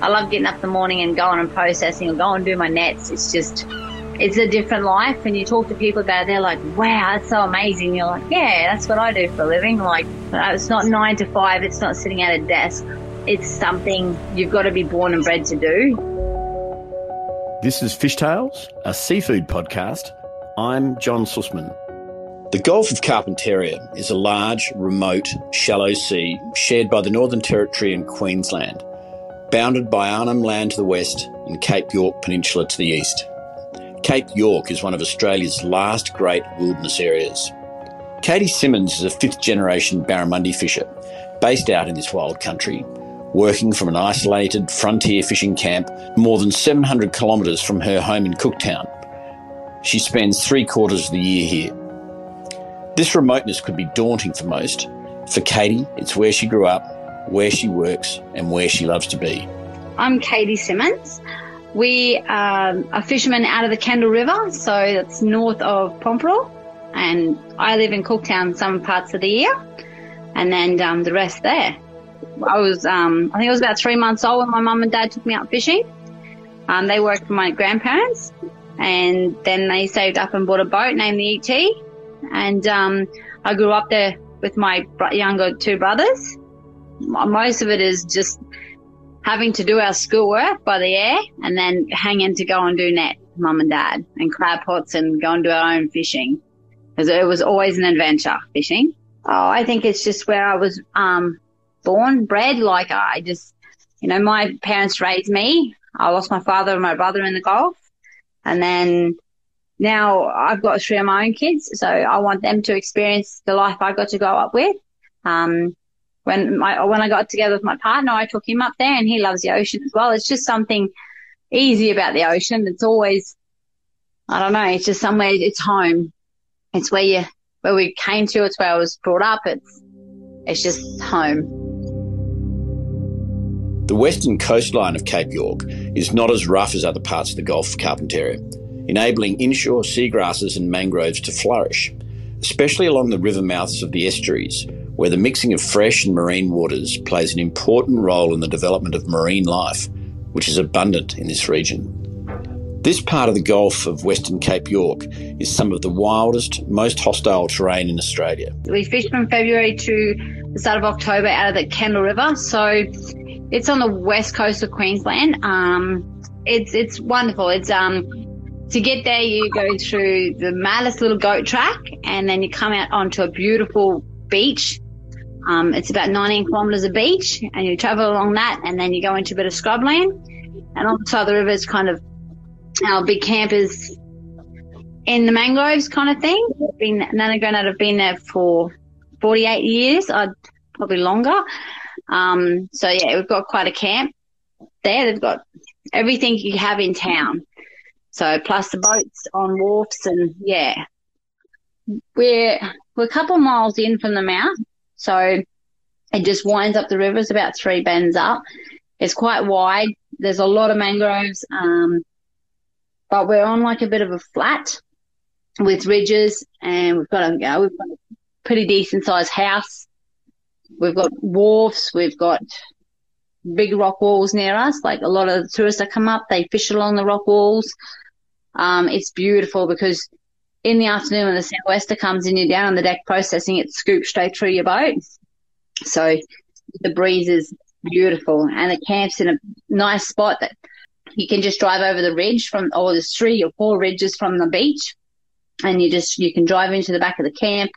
I love getting up in the morning and going and processing or go and do my nets. It's just, it's a different life. And you talk to people about it, they're like, wow, that's so amazing. You're like, yeah, that's what I do for a living. Like, uh, it's not nine to five, it's not sitting at a desk. It's something you've got to be born and bred to do. This is Fish Tales, a seafood podcast. I'm John Sussman. The Gulf of Carpentaria is a large, remote, shallow sea shared by the Northern Territory and Queensland, bounded by Arnhem Land to the west and Cape York Peninsula to the east. Cape York is one of Australia's last great wilderness areas. Katie Simmons is a fifth generation barramundi fisher based out in this wild country, working from an isolated frontier fishing camp more than 700 kilometres from her home in Cooktown. She spends three quarters of the year here. This remoteness could be daunting for most. For Katie, it's where she grew up, where she works, and where she loves to be. I'm Katie Simmons. We are a fisherman out of the Kendall River, so that's north of Pormpuraaw, and I live in Cooktown some parts of the year, and then um, the rest there. I was, um, I think I was about three months old when my mum and dad took me out fishing. Um, they worked for my grandparents, and then they saved up and bought a boat named the ET, and um, I grew up there with my younger two brothers. Most of it is just having to do our schoolwork by the air and then hanging to go and do net, mum and dad, and crab pots and go and do our own fishing. Because it was always an adventure fishing. Oh, I think it's just where I was um, born, bred. Like I just, you know, my parents raised me. I lost my father and my brother in the Gulf. And then now I've got three of my own kids, so I want them to experience the life I got to grow up with. Um, when my when I got together with my partner, I took him up there, and he loves the ocean as well. It's just something easy about the ocean. It's always, I don't know, it's just somewhere. It's home. It's where you where we came to. It's where I was brought up. It's it's just home. The western coastline of Cape York is not as rough as other parts of the Gulf of Carpentaria enabling inshore seagrasses and mangroves to flourish, especially along the river mouths of the estuaries, where the mixing of fresh and marine waters plays an important role in the development of marine life, which is abundant in this region. This part of the Gulf of Western Cape York is some of the wildest, most hostile terrain in Australia. We fish from February to the start of October out of the Kendall River, so it's on the west coast of Queensland. Um, it's it's wonderful. It's um to get there, you go through the maddest little goat track and then you come out onto a beautiful beach. Um, it's about 19 kilometres of beach and you travel along that and then you go into a bit of scrubland. And on the side of the river is kind of our big camp is in the mangroves kind of thing. Been, Nana Granddad have been there for 48 years, I'd probably longer. Um, so yeah, we've got quite a camp there. They've got everything you have in town. So plus the boats on wharfs and yeah, we're we're a couple of miles in from the mouth, so it just winds up the river. It's about three bends up. It's quite wide. There's a lot of mangroves, um, but we're on like a bit of a flat with ridges, and we've got a you we've got a pretty decent sized house. We've got wharfs. We've got big rock walls near us. Like a lot of tourists that come up, they fish along the rock walls. Um, it's beautiful because in the afternoon when the sou'wester comes and you're down on the deck processing, it scoops straight through your boat. So the breeze is beautiful and the camp's in a nice spot that you can just drive over the ridge from, or there's three or four ridges from the beach and you just, you can drive into the back of the camp.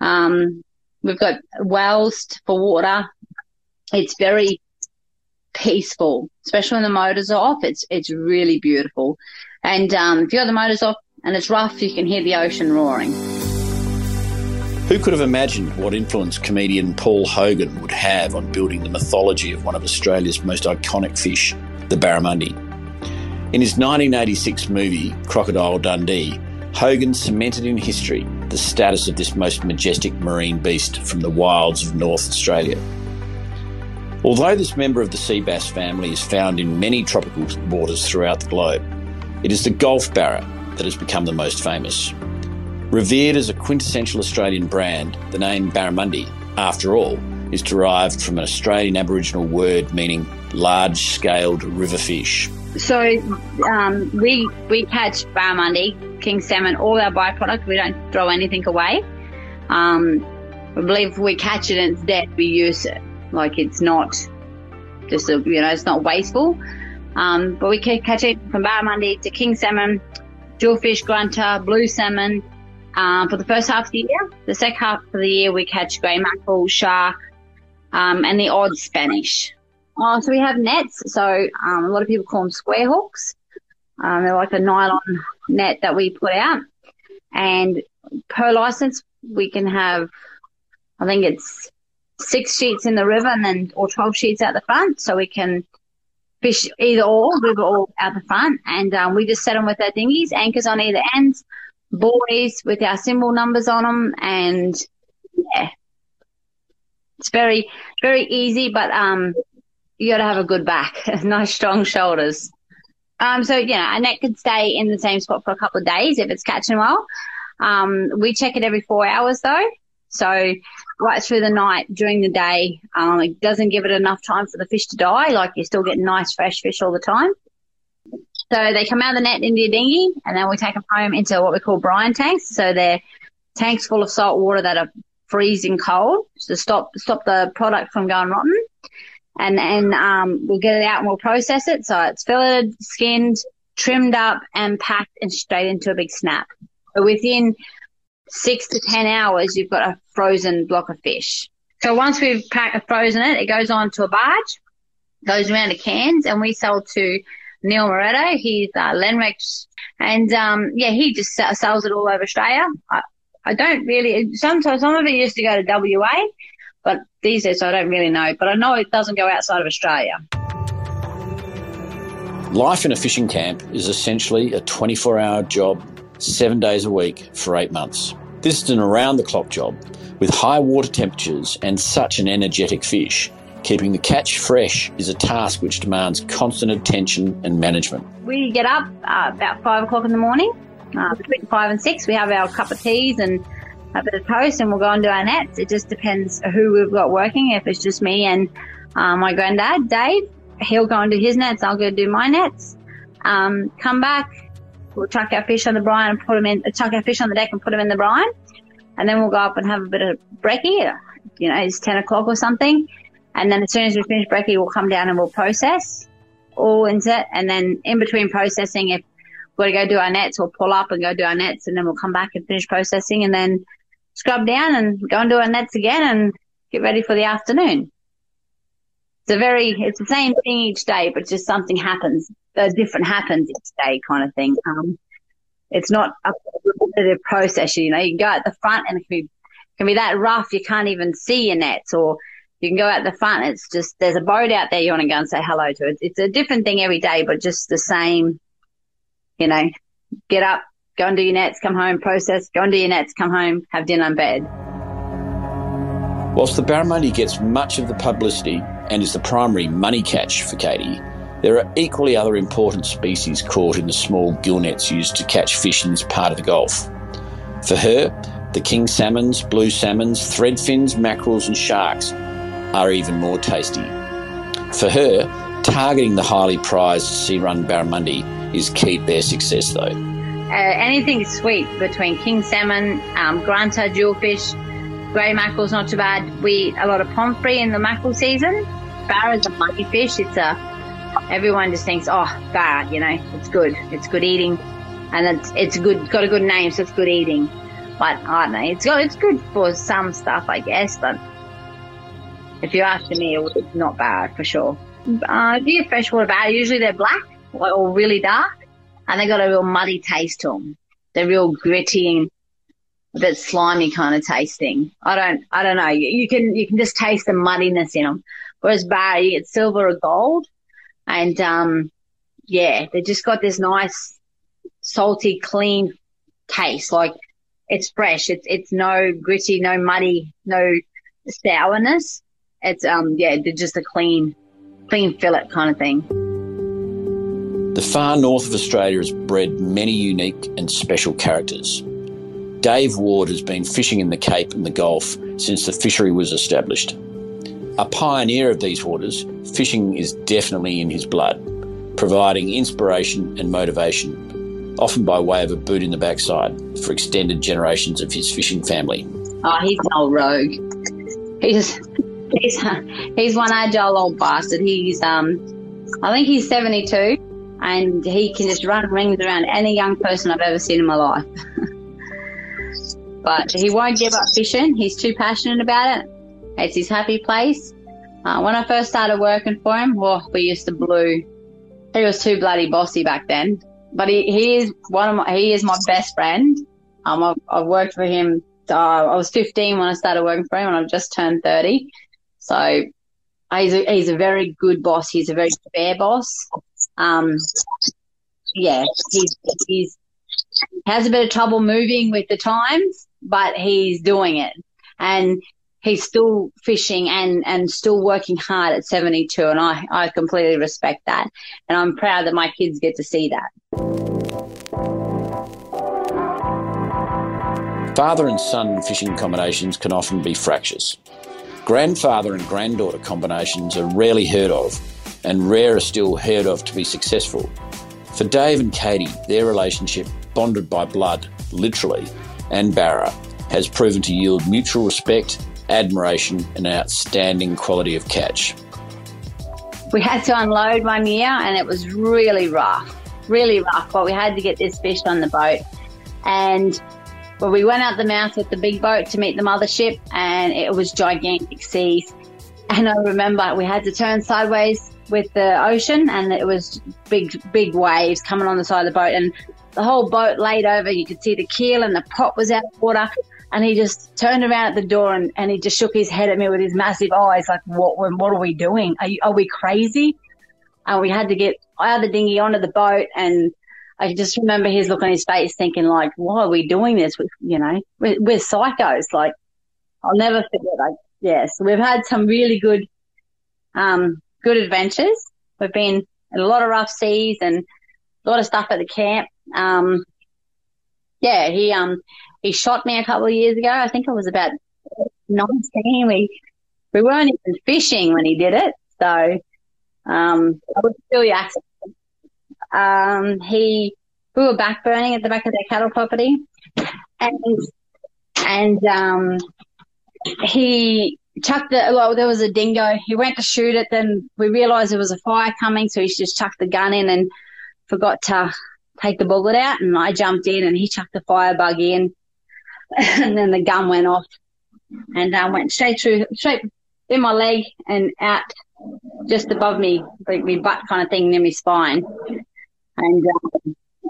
Um, we've got wells for water. It's very peaceful, especially when the motors are off. It's, it's really beautiful. And um, if you got the motors off and it's rough, you can hear the ocean roaring. Who could have imagined what influence comedian Paul Hogan would have on building the mythology of one of Australia's most iconic fish, the barramundi? In his 1986 movie, Crocodile Dundee, Hogan cemented in history the status of this most majestic marine beast from the wilds of North Australia. Although this member of the sea bass family is found in many tropical waters throughout the globe, it is the Gulf Barra that has become the most famous. Revered as a quintessential Australian brand, the name barramundi, after all, is derived from an Australian Aboriginal word meaning large scaled river fish? So um, we we catch barramundi, king salmon, all our byproduct. We don't throw anything away. Um, I believe we catch it and it's dead, we use it. Like it's not just a, you know it's not wasteful. Um, but we can catch it from barramundi to king salmon, jewfish, grunter, blue salmon. Um, for the first half of the year, the second half of the year we catch grey mackerel, shark, um, and the odd Spanish. Oh, so we have nets. So um, a lot of people call them square hooks. Um, they're like a nylon net that we put out. And per license, we can have, I think it's six sheets in the river and then, or 12 sheets out the front. So we can fish either or, river or out the front. And um, we just set them with our dinghies, anchors on either ends, buoys with our symbol numbers on them. And yeah, it's very, very easy, but um, you got to have a good back, nice strong shoulders. Um, so yeah, a net could stay in the same spot for a couple of days if it's catching well. Um, we check it every four hours though. So right through the night during the day, um, it doesn't give it enough time for the fish to die. Like you're still getting nice fresh fish all the time. So they come out of the net into your dinghy and then we take them home into what we call brine tanks. So they're tanks full of salt water that are freezing cold to stop, stop the product from going rotten and then um, we'll get it out and we'll process it. So it's filleted, skinned, trimmed up, and packed and straight into a big snap. So within six to ten hours, you've got a frozen block of fish. So once we've frozen it, it goes on to a barge, goes around to Cairns, and we sell to Neil Moretto. He's uh, Lenrex, and um, yeah, he just sells it all over Australia. I, I don't really. Sometimes some of it used to go to WA, but these days I don't really know. But I know it doesn't go outside of Australia. Life in a fishing camp is essentially a 24 hour job, seven days a week for eight months. This is an around the clock job with high water temperatures and such an energetic fish. Keeping the catch fresh is a task which demands constant attention and management. We get up uh, about five o'clock in the morning. Uh, between five and six, we have our cup of teas and a bit of toast and we'll go and do our nets. It just depends who we've got working. If it's just me and uh, my granddad, Dave, he'll go and do his nets. I'll go do my nets. Um, come back. We'll chuck our fish on the brine and put them in, chuck our fish on the deck and put them in the brine. And then we'll go up and have a bit of brekkie. You know, it's 10 o'clock or something. And then as soon as we finish brekkie, we'll come down and we'll process all into it. And then in between processing, if we've got to go do our nets, we'll pull up and go do our nets and then we'll come back and finish processing. And then scrub down and go and do our nets again and get ready for the afternoon. It's a very, it's the same thing each day, but just something happens, a different happens each day kind of thing. Um, it's not a repetitive process, you know, you can go at the front and it can be, can be that rough you can't even see your nets or you can go out the front. It's just, there's a boat out there you want to go and say hello to. It. It's a different thing every day, but just the same, you know, get up, go and do your nets, come home, process, go and do your nets, come home, have dinner in bed. Whilst the barramundi gets much of the publicity and is the primary money catch for Katie, there are equally other important species caught in the small gill nets used to catch fish in this part of the Gulf. For her, the king salmons, blue salmons, threadfins, mackerels, and sharks are even more tasty. For her, targeting the highly prized sea run barramundi is key to their success, though uh, anything sweet between king salmon, um, grunter, jewfish, grey mackerel's not too bad. We eat a lot of pomfret in the mackerel season. Barra is a money fish. It's a everyone just thinks, oh, barra, you know, it's good. It's good eating, and it's it's good. Got a good name, so it's good eating. But I don't know. It's it's good for some stuff, I guess. But if you're ask me, it's not bad for sure. Uh, if you freshwater barra, usually they're black or really dark and they got a real muddy taste to them. They're real gritty and a bit slimy kind of tasting. I don't, I don't know. You, you can, you can just taste the muddiness in them. Whereas bar, you get silver or gold, and um, yeah, they just got this nice, salty, clean taste. Like it's fresh. It's it's no gritty, no muddy, no sourness. It's um, yeah, just a clean, clean fillet kind of thing. The far north of Australia has bred many unique and special characters. Dave Ward has been fishing in the Cape and the Gulf since the fishery was established. A pioneer of these waters, fishing is definitely in his blood, providing inspiration and motivation, often by way of a boot in the backside for extended generations of his fishing family. Oh, he's an old rogue. He's he's he's one agile old bastard. He's um, I think he's seventy two, and he can just run rings around any young person I've ever seen in my life. but he won't give up fishing. He's too passionate about it. It's his happy place. Uh, when I first started working for him, well, we used to blue. He was too bloody bossy back then, but he, he is one of my, he is my best friend. Um, I've, I've worked for him. Uh, I was 15 when I started working for him and I've just turned 30. So he's a, he's a very good boss. He's a very fair boss. Um, yeah, he's, he's, has a bit of trouble moving with the times, but he's doing it. And he's still fishing and, and still working hard at 72. And I, I completely respect that. And I'm proud that my kids get to see that. Father and son fishing combinations can often be fractious. Grandfather and granddaughter combinations are rarely heard of, and rarer still heard of to be successful. For Dave and Katie, their relationship, bonded by blood, literally, and Barra, has proven to yield mutual respect admiration, and an outstanding quality of catch. We had to unload one year and it was really rough, really rough, but we had to get this fish on the boat. And well, we went out the mouth with the big boat to meet the mothership and it was gigantic seas. And I remember we had to turn sideways with the ocean and it was big, big waves coming on the side of the boat and the whole boat laid over. You could see the keel and the prop was out of water. And he just turned around at the door and, and he just shook his head at me with his massive eyes, like, what, what are we doing? Are, you, are we crazy? And we had to get out of the dinghy onto the boat. And I just remember his look on his face thinking like, why are we doing this? We, you know, we're, we're psychos. Like, I'll never forget. Like, yes, we've had some really good, um, good adventures. We've been in a lot of rough seas and a lot of stuff at the camp. Um, yeah, he, um, he shot me a couple of years ago. I think I was about 19. We, we weren't even fishing when he did it. So, um, I was still accident. Um, he, we were back burning at the back of their cattle property and, and, um, he chucked the, well, there was a dingo. He went to shoot it. Then we realized there was a fire coming. So he just chucked the gun in and forgot to take the bullet out. And I jumped in and he chucked the firebug in. and then the gun went off and uh, went straight through, straight in my leg and out just above me, like my butt kind of thing near my spine. And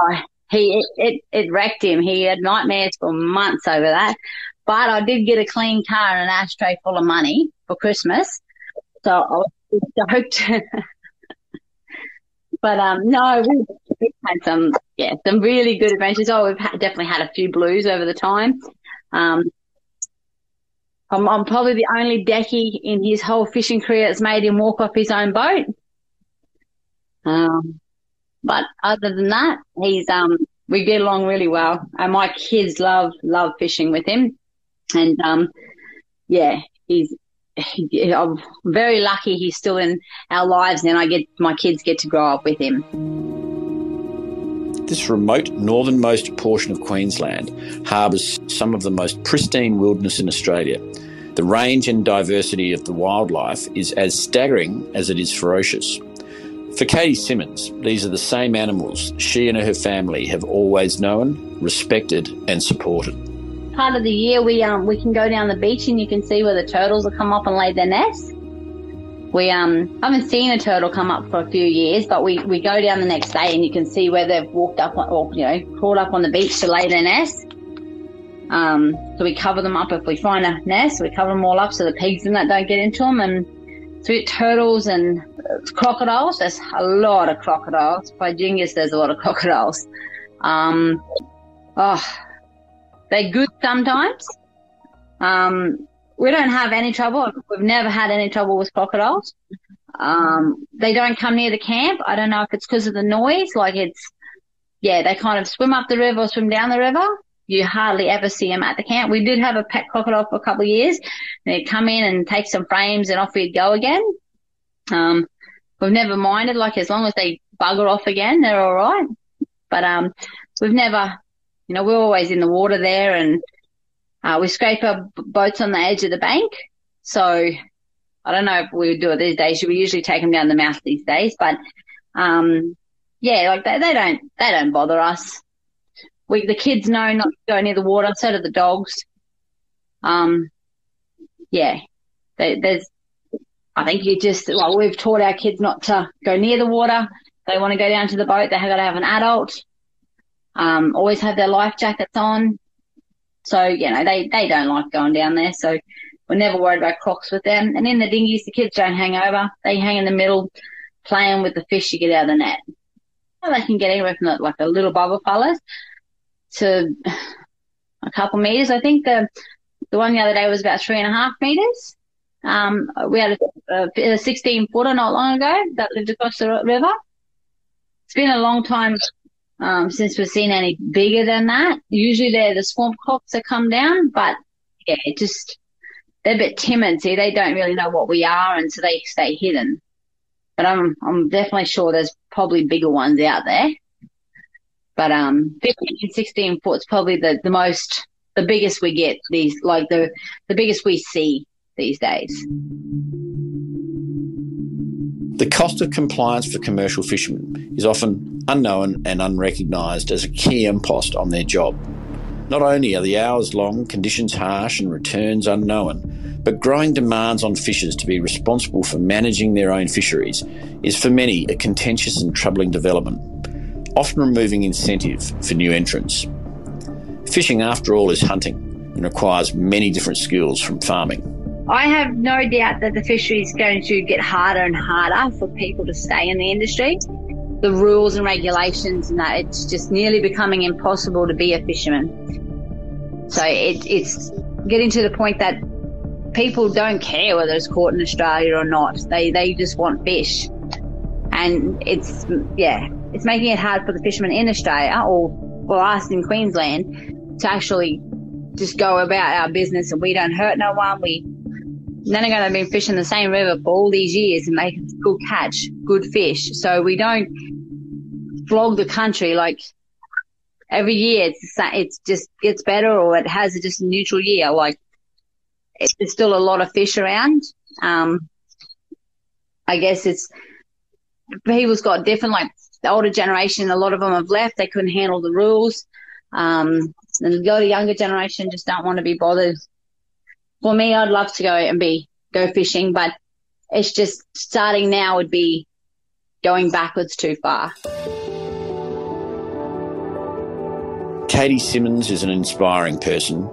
uh, he, it, it, it wrecked him. He had nightmares for months over that. But I did get a clean car and an ashtray full of money for Christmas. So I was stoked. but um, no, we, we've had some, yeah, some really good adventures. Oh, we've definitely had a few blues over the time. Um, I'm, I'm probably the only decky in his whole fishing career that's made him walk off his own boat. Um, but other than that, he's, um, we get along really well. And my kids love, love fishing with him. And, um, yeah, he's, he, I'm very lucky he's still in our lives and I get, my kids get to grow up with him. This remote northernmost portion of Queensland harbours some of the most pristine wilderness in Australia. The range and diversity of the wildlife is as staggering as it is ferocious. For Katie Simmons, these are the same animals she and her family have always known, respected, and supported. Part of the year, we um we can go down the beach and you can see where the turtles will come up and lay their nests. We um haven't seen a turtle come up for a few years, but we, we go down the next day and you can see where they've walked up or you know crawled up on the beach to lay their nest. Um, so we cover them up if we find a nest. We cover them all up so the pigs and that don't get into them. And sweet turtles and crocodiles. There's a lot of crocodiles. By Jingus, there's a lot of crocodiles. Um, oh, they're good sometimes. Um, we don't have any trouble. We've never had any trouble with crocodiles. Um, they don't come near the camp. I don't know if it's because of the noise. Like it's, yeah, they kind of swim up the river or swim down the river. you hardly ever see them at the camp. We did have a pet crocodile for a couple of years. They'd come in and take some frames and off we'd go again. Um, we've never minded, like as long as they bugger off again, they're all right. But, um, we've never, you know, we're always in the water there and, uh, we scrape our boats on the edge of the bank. So I don't know if we would do it these days. We usually take them down the mouth these days, but, um, yeah, like they, they don't, they don't bother us. We, the kids know not to go near the water, so do the dogs. Um, yeah, they, there's, I think you just, well, we've taught our kids not to go near the water. They want to go down to the boat. They have got to have an adult. Um, always have their life jackets on. So, you know, they, they don't like going down there. So we're never worried about crocs with them. And in the dinghies, the kids don't hang over. They hang in the middle, playing with the fish you get out of the net. Well, they can get anywhere from like a little bubble fellas to a couple meters. I think the the one the other day was about three and a half meters. Um, we had a, a 16 footer not long ago that lived across the river. It's been a long time um, since we've seen any bigger than that. Usually they're the swamp crocs that come down, but yeah, just they're a bit timid. See, they don't really know what we are, and so they stay hidden. But I'm I'm definitely sure there's probably bigger ones out there. But um, 15 and 16 foot's probably the, the most, the biggest we get these, like the, the biggest we see these days. The cost of compliance for commercial fishermen is often unknown and unrecognised as a key impost on their job. Not only are the hours long, conditions harsh, and returns unknown, but growing demands on fishers to be responsible for managing their own fisheries is for many a contentious and troubling development often removing incentive for new entrants. Fishing, after all, is hunting and requires many different skills from farming. I have no doubt that the fishery is going to get harder and harder for people to stay in the industry. The rules and regulations and that it's just nearly becoming impossible to be a fisherman. So it, it's getting to the point that people don't care whether it's caught in Australia or not. They they just want fish, and it's yeah, it's making it hard for the fishermen in Australia or for us in Queensland to actually just go about our business and we don't hurt no one. We none of going have been fishing the same river for all these years and make good catch, good fish. So we don't flog the country like every year. It's it's just gets better or it has just a neutral year. Like there's still a lot of fish around. Um, I guess it's people's got different like the older generation, a lot of them have left. They couldn't handle the rules. Um, and the younger generation just don't want to be bothered. For me, I'd love to go and be, go fishing, but it's just starting now would be going backwards too far. Katie Simmons is an inspiring person.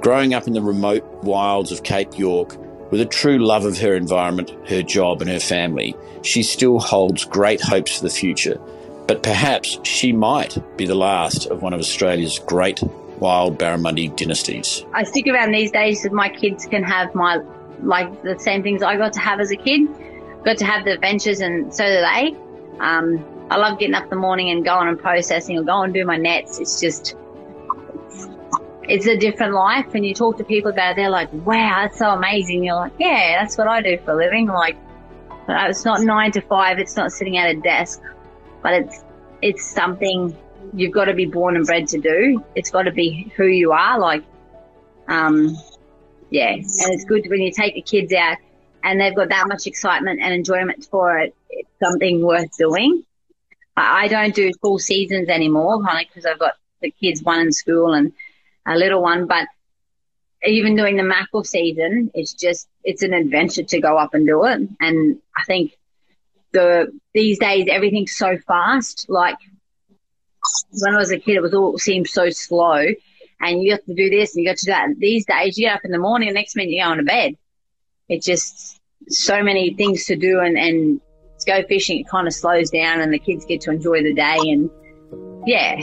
Growing up in the remote wilds of Cape York, with a true love of her environment, her job, and her family, she still holds great hopes for the future. But perhaps she might be the last of one of Australia's great wild barramundi dynasties. I stick around these days so my kids can have my like the same things I got to have as a kid. Got to have the adventures, and so do they. Um, I love getting up in the morning and going and processing or going and do my nets. It's just it's a different life. And you talk to people about it, they're like, wow, that's so amazing. You're like, yeah, that's what I do for a living. Like, it's not nine to five. It's not sitting at a desk, but it's, it's something you've got to be born and bred to do. It's got to be who you are. Like, um, yeah. And it's good when you take the kids out and they've got that much excitement and enjoyment for it. It's something worth doing. I don't do full seasons anymore, of because I've got the kids, one in school and a little one, but even doing the mackerel season, it's just, it's an adventure to go up and do it. And I think the, these days, everything's so fast. Like when I was a kid, it was all seemed so slow and you have to do this and you got to do that. These days, you get up in the morning, the next minute you're going to bed. It's just so many things to do and, and go fishing, it kind of slows down and the kids get to enjoy the day. And yeah,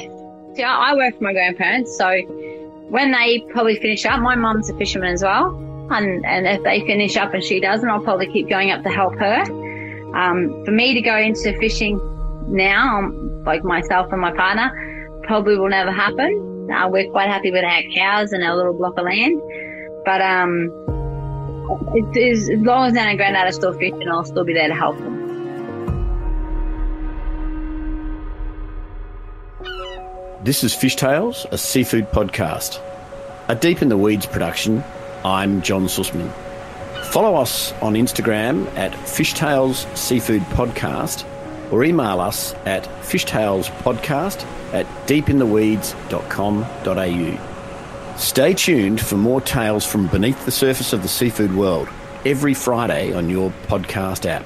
See, I work for my grandparents, so when they probably finish up, my mum's a fisherman as well. And, and if they finish up and she doesn't, I'll probably keep going up to help her. Um, for me to go into fishing now, like myself and my partner, probably will never happen. Uh, we're quite happy with our cows and our little block of land. But um, it is, as long as Nan and Granddad are still fishing, I'll still be there to help them. This is Fish Tales, a seafood podcast. A Deep in the Weeds production. I'm John Sussman. Follow us on Instagram at Fish Tales Seafood Podcast or email us at fishtalespodcast at deepintheweeds.com.au. Stay tuned for more tales from beneath the surface of the seafood world every Friday on your podcast app.